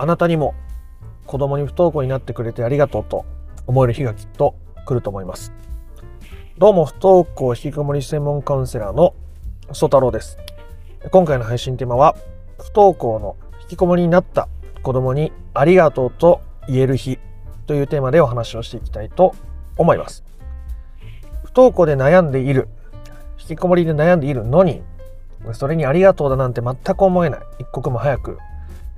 あなたにも子供に不登校になってくれてありがとうと思える日がきっと来ると思います。どうも不登校引きこもり専門カウンセラーの曽太郎です。今回の配信テーマは不登校の引きこもりになった子供にありがとうと言える日というテーマでお話をしていきたいと思います。不登校で悩んでいる引きこもりで悩んでいるのにそれにありがとうだなんて全く思えない一刻も早く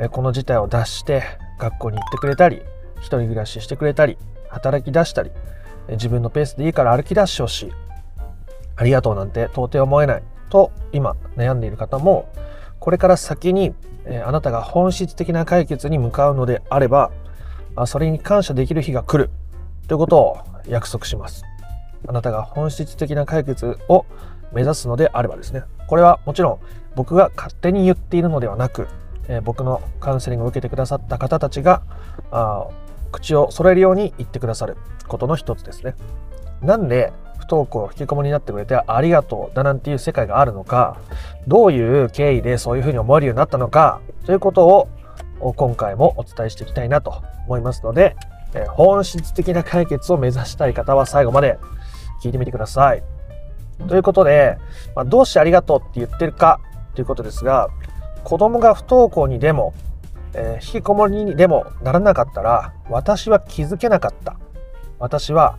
この事態を脱して学校に行ってくれたり一人暮らししてくれたり働き出したり自分のペースでいいから歩き出してほしい。ありがとうなんて到底思えない。と今悩んでいる方もこれから先にあなたが本質的な解決に向かうのであればそれに感謝できる日が来る。ということを約束します。あなたが本質的な解決を目指すのであればですね。これはもちろん僕が勝手に言っているのではなく、え、僕のカウンセリングを受けてくださった方たちがあ口を揃えるように言ってくださることの一つですねなんで不登校引きこもりになってくれてありがとうだなんていう世界があるのかどういう経緯でそういうふうに思えるようになったのかということを今回もお伝えしていきたいなと思いますので、え、本質的な解決を目指したい方は最後まで聞いてみてください。ということで、まあ、どうしてありがとうって言ってるかということですが子供が不登校にでも、えー、引きこもりにでもならなかったら私は気づけなかった。私は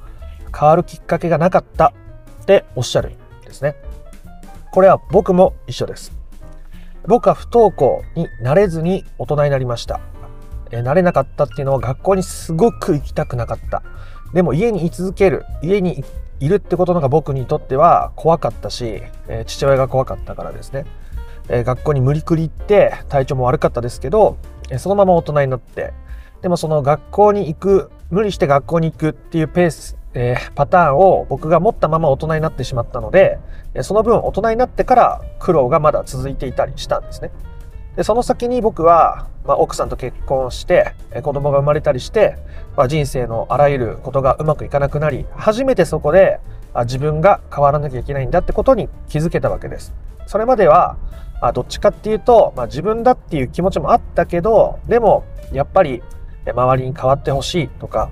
変わるきっかけがなかった。っておっしゃるんですね。これは僕も一緒です。僕は不登校になれずに大人になりました、えー、なれなかったっていうのは学校にすごく行きたくなかった。でも家に居続ける家にいるってことのが僕にとっては怖かったし、えー、父親が怖かったからですね、え、学校に無理くり行って体調も悪かったですけど、え、そのまま大人になってでもその学校に行く無理して学校に行くっていうペース、えパターンを僕が持ったまま大人になってしまったのでその分大人になってから苦労がまだ続いていたりしたんですね。でその先に僕は、まあ、奥さんと結婚して子供が生まれたりして、まあ、人生のあらゆることがうまくいかなくなり初めてそこであ自分が変わらなきゃいけないんだってことに気づけたわけです。それまではあどっちかっていうと、まあ、自分だっていう気持ちもあったけどでもやっぱり周りに変わってほしいとか、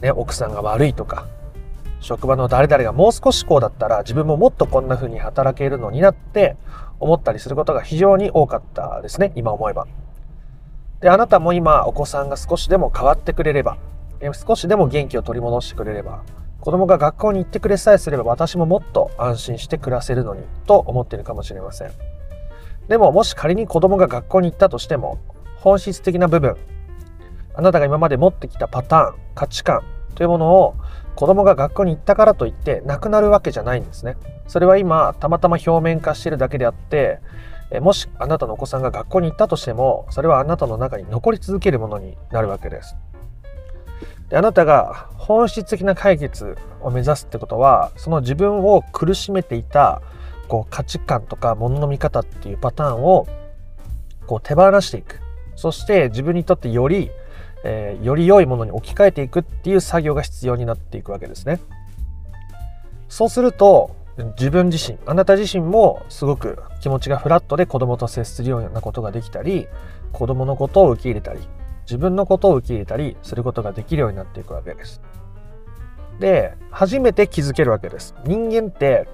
ね、奥さんが悪いとか職場の誰々がもう少しこうだったら自分ももっとこんな風に働けるのになって思ったりすることが非常に多かったですね今思えば。であなたも今お子さんが少しでも変わってくれれば少しでも元気を取り戻してくれれば子供が学校に行ってくれさえすれば私ももっと安心して暮らせるのにと思っているかもしれませんでももし仮に子供が学校に行ったとしても本質的な部分あなたが今まで持ってきたパターン価値観というものを子供が学校に行ったからといってなくなるわけじゃないんですね。それは今たまたま表面化してるだけであってもしあなたのお子さんが学校に行ったとしてもそれはあなたの中に残り続けるものになるわけです。であなたが本質的な解決を目指すってことはその自分を苦しめていたこう価値観とか物の見方っていうパターンをこう手放していくそして自分にとってよりえー、より良いものに置き換えていくっていう作業が必要になっていくわけですね。そうすると自分自身あなた自身もすごく気持ちがフラットで子供と接するようなことができたり子供のことを受け入れたり自分のことを受け入れたりすることができるようになっていくわけです。で初めて気づけるわけです。人間って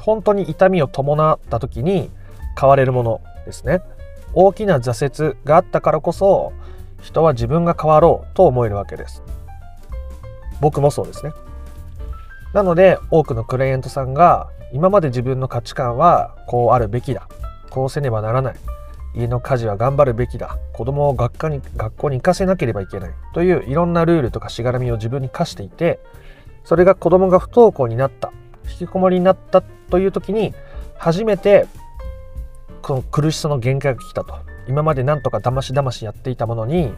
本当に痛みを伴った時に変われるものですね。大きな挫折があったからこそ人は自分が変わろうと思えるわけです僕もそうですねなので多くのクライアントさんが今まで自分の価値観はこうあるべきだこうせねばならない家の家事は頑張るべきだ。子供を学科に学校に行かせなければいけない。といういろんなルールとかしがらみを自分に課していてそれが子供が不登校になった。引きこもりになったという時に初めてこの苦しさの限界が来たと。今までなんとかだましだましやっていたものに、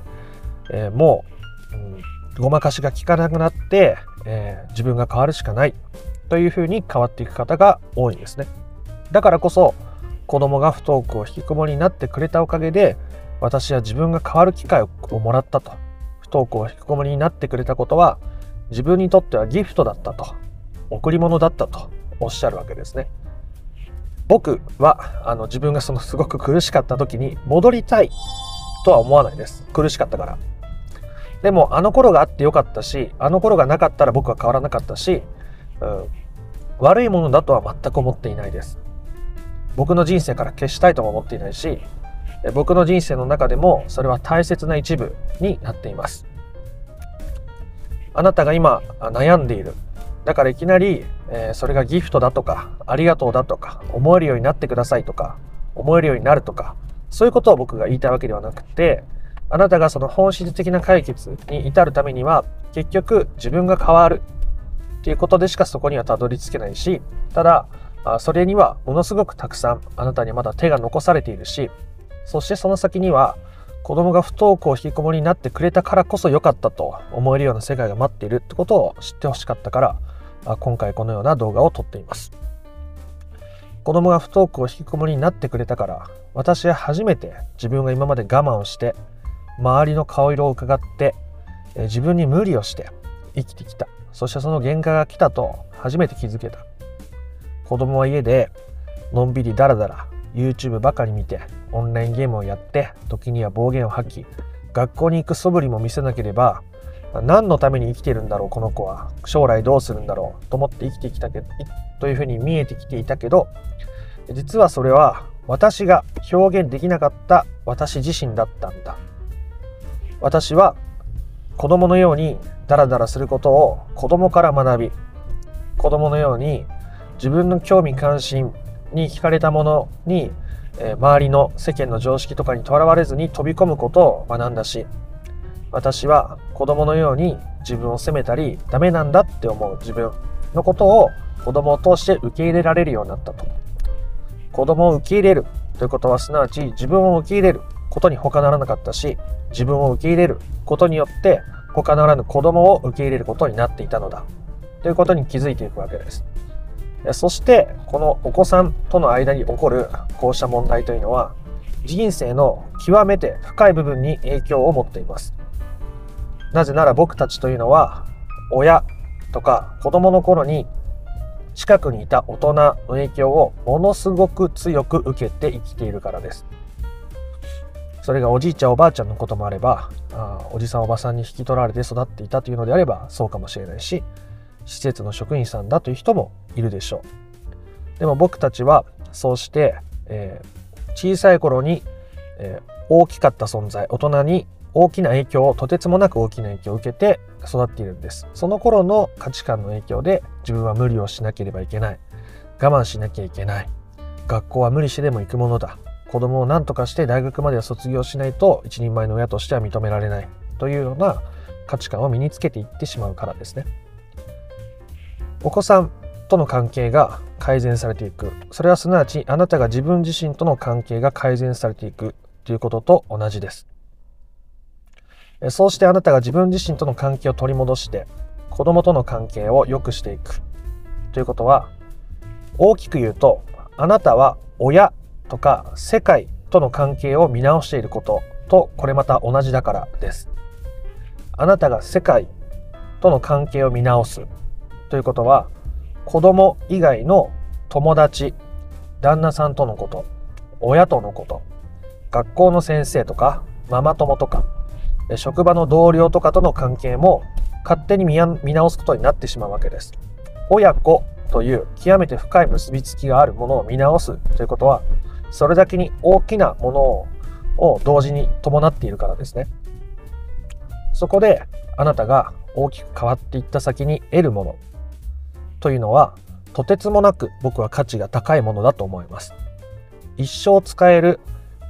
えー、もう、うん、ごまかしが効かなくなって、えー、自分が変わるしかない。というふうに変わっていく方が多いんですね。だからこそ子供が不登校引きこもりになってくれたおかげで私は自分が変わる機会をもらったと。不登校引きこもりになってくれたことは自分にとってはギフトだったと。贈り物だったとおっしゃるわけですね。僕はあの自分がそのすごく苦しかった時に戻りたいとは思わないです。苦しかったから。でもあの頃があってよかったしあの頃がなかったら僕は変わらなかったし、うん、悪いものだとは全く思っていないです。僕の人生から消したいとも思っていないし僕の人生の中でもそれは大切な一部になっています。あなたが今悩んでいる。だからいきなり、え、それがギフトだとかありがとうだとか思えるようになってくださいとか思えるようになるとかそういうことを僕が言いたいわけではなくてあなたがその本質的な解決に至るためには結局自分が変わるっていうことでしかそこにはたどり着けないしただそれにはものすごくたくさんあなたにまだ手が残されているしそしてその先には子供が不登校引きこもりになってくれたからこそ良かったと思えるような世界が待っているってことを知ってほしかったから今回このような動画を撮っています。子供が不登校引きこもりになってくれたから私は初めて自分が今まで我慢をして周りの顔色を伺って自分に無理をして生きてきた。そしてその限界が来たと初めて気づけた。子供は家でのんびりダラダラ YouTube ばかり見てオンラインゲームをやって時には暴言を吐き学校に行く素振りも見せなければ何のために生きてるんだろうこの子は将来どうするんだろうと思って生きてきたけどというふうに見えてきていたけど実はそれは私が表現できなかった私自身だったんだ。私は子供のようにダラダラすることを子供から学び子供のように自分の興味関心に惹かれたものに、え周りの世間の常識とかにとらわれずに飛び込むことを学んだし私は子供のように自分を責めたりダメなんだって思う自分のことを子供を通して受け入れられるようになったと。子供を受け入れるということはすなわち自分を受け入れることに他ならなかったし自分を受け入れることによって他ならぬ子供を受け入れることになっていたのだ。ということに気づいていくわけです。そしてこのお子さんとの間に起こるこうした問題というのは人生の極めて深い部分に影響を持っています。なぜなら僕たちというのは親とか子供の頃に近くにいた大人の影響をものすごく強く受けて生きているからです。それがおじいちゃんおばあちゃんのこともあればあおじさんおばさんに引き取られて育っていたというのであればそうかもしれないし施設の職員さんだという人もいるでしょう。でも僕たちはそうして、えー、小さい頃に、えー、大きかった存在大人に大きな影響をとてつもなく大きな影響を受けて育っているんです。その頃の価値観の影響で自分は無理をしなければいけない。我慢しなきゃいけない。学校は無理してでも行くものだ。子供を何とかして大学までは卒業しないと一人前の親としては認められない。というような価値観を身につけていってしまうからですね。お子さんとの関係が改善されていく。それはすなわちあなたが自分自身との関係が改善されていくということと同じです。そうしてあなたが自分自身との関係を取り戻して子供との関係を良くしていくということは大きく言うとあなたは親とか世界との関係を見直していることとこれまた同じだからです。あなたが世界との関係を見直すということは子供以外の友達旦那さんとのこと親とのこと学校の先生とかママ友とか職場の同僚とかとの関係も勝手に見直すことになってしまうわけです。親子という極めて深い結びつきがあるものを見直すということはそれだけに大きなものを同時に伴っているからですね。そこであなたが大きく変わっていった先に得るものというのはとてつもなく僕は価値が高いものだと思います。一生使える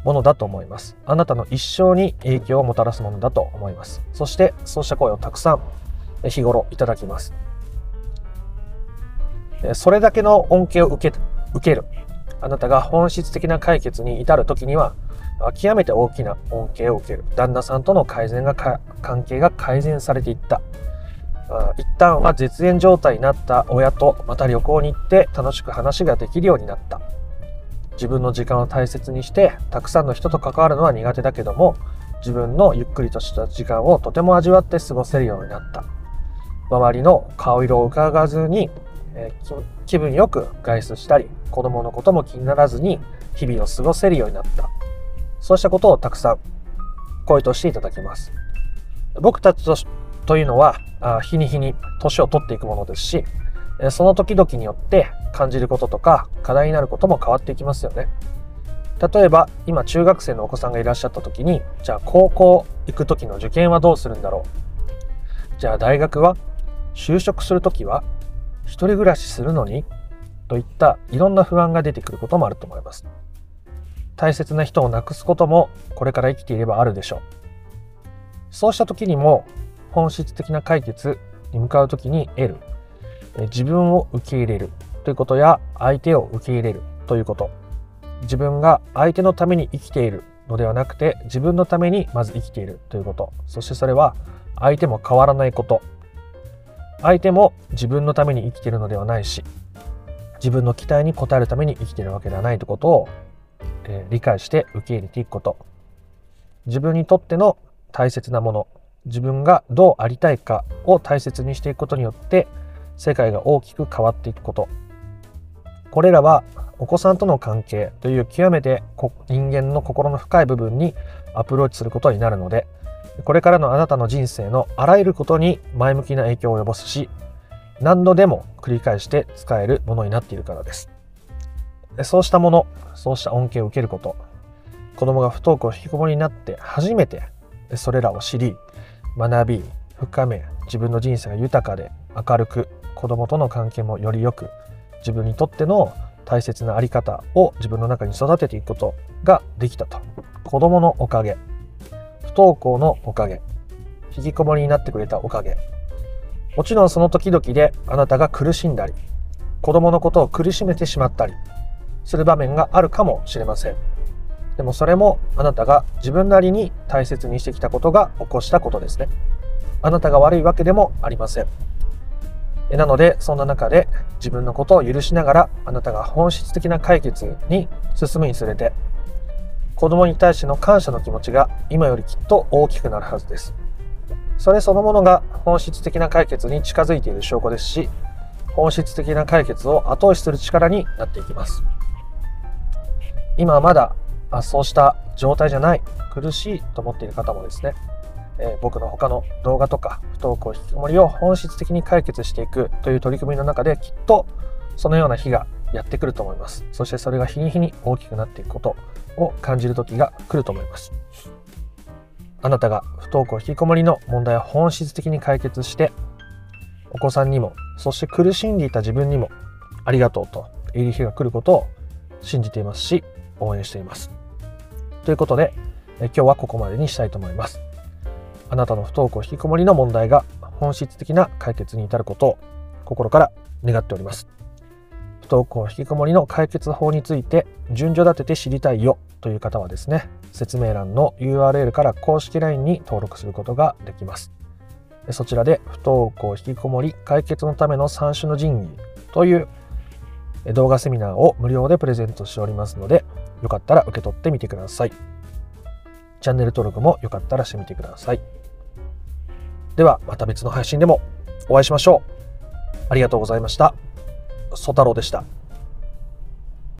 ものだと思います。あなたの一生に影響をもたらすものだと思います。そしてそうした声をたくさん日頃いただきます。それだけの恩恵を受け受けるあなたが本質的な解決に至る時には極めて大きな恩恵を受ける旦那さんとの改善が関係が改善されていった一旦は絶縁状態になった親とまた旅行に行って楽しく話ができるようになった。自分の時間を大切にしてたくさんの人と関わるのは苦手だけども自分のゆっくりとした時間をとても味わって過ごせるようになった。周りの顔色を伺わずにえー、気分よく外出したり子供のことも気にならずに日々を過ごせるようになった。そうしたことをたくさん声としていただきます。僕たちとしてというのは日に日に年を取っていくものですしその時々によって感じることとか課題になることも変わっていきますよね。例えば今中学生のお子さんがいらっしゃった時にじゃあ高校行く時の受験はどうするんだろう。じゃあ大学は就職する時は一人暮らしするのにといったいろんな不安が出てくることもあると思います。大切な人を亡くすこともこれから生きていればあるでしょう。そうした時にも本質的な解決に向かう時に得る。自分を受け入れる。ということや相手を受け入れる。ということ。自分が相手のために生きている。のではなくて自分のためにまず生きている。ということ。そしてそれは相手も変わらないこと。相手も自分のために生きているのではないし自分の期待に応えるために生きているわけではない。ということを、えー、理解して受け入れていくこと。自分にとっての大切なもの。自分がどうありたいかを大切にしていくことによって世界が大きく変わっていくこと。これらはお子さんとの関係という極めて人間の心の深い部分にアプローチすることになるのでこれからのあなたの人生のあらゆることに前向きな影響を及ぼすし何度でも繰り返して使えるものになっているからです。そうしたものそうした恩恵を受けること。子供が不登校引きこもりになって初めてそれらを知り学び深め自分の人生が豊かで明るく子供との関係もより良く自分にとっての大切な在り方を自分の中に育てていくことができたと。子供のおかげ不登校のおかげ引きこもりになってくれたおかげ。もちろんその時々であなたが苦しんだり子供のことを苦しめてしまったりする場面があるかもしれません。でもそれもあなたが自分なりに大切にしてきたことが起こしたことですね。あなたが悪いわけでもありません。なのでそんな中で自分のことを許しながらあなたが本質的な解決に進むにつれて子供に対しての感謝の気持ちが今よりきっと大きくなるはずです。それそのものが本質的な解決に近づいている証拠ですし本質的な解決を後押しする力になっていきます。今はまだあそうした状態じゃない苦しいと思っている方もですねえー、僕の他の動画とか不登校引きこもりを本質的に解決していくという取り組みの中できっとそのような日がやってくると思います。そしてそれが日に日に大きくなっていくことを感じる時が来ると思います。あなたが不登校引きこもりの問題を本質的に解決してお子さんにもそして苦しんでいた自分にもありがとうと言える日が来ることを信じていますし応援していますということで今日はここまでにしたいと思いますあなたの不登校引きこもりの問題が本質的な解決に至ることを心から願っております。不登校引きこもりの解決法について順序立てて知りたいよという方はですね、説明欄の URL から公式 LINE に登録することができます。そちらで不登校引きこもり解決のための三種の神器という動画セミナーを無料でプレゼントしておりますので、よかったら受け取ってみてください。チャンネル登録もよかったらしてみてください。ではまた別の配信でもお会いしましょう。ありがとうございました。ソ太郎でした。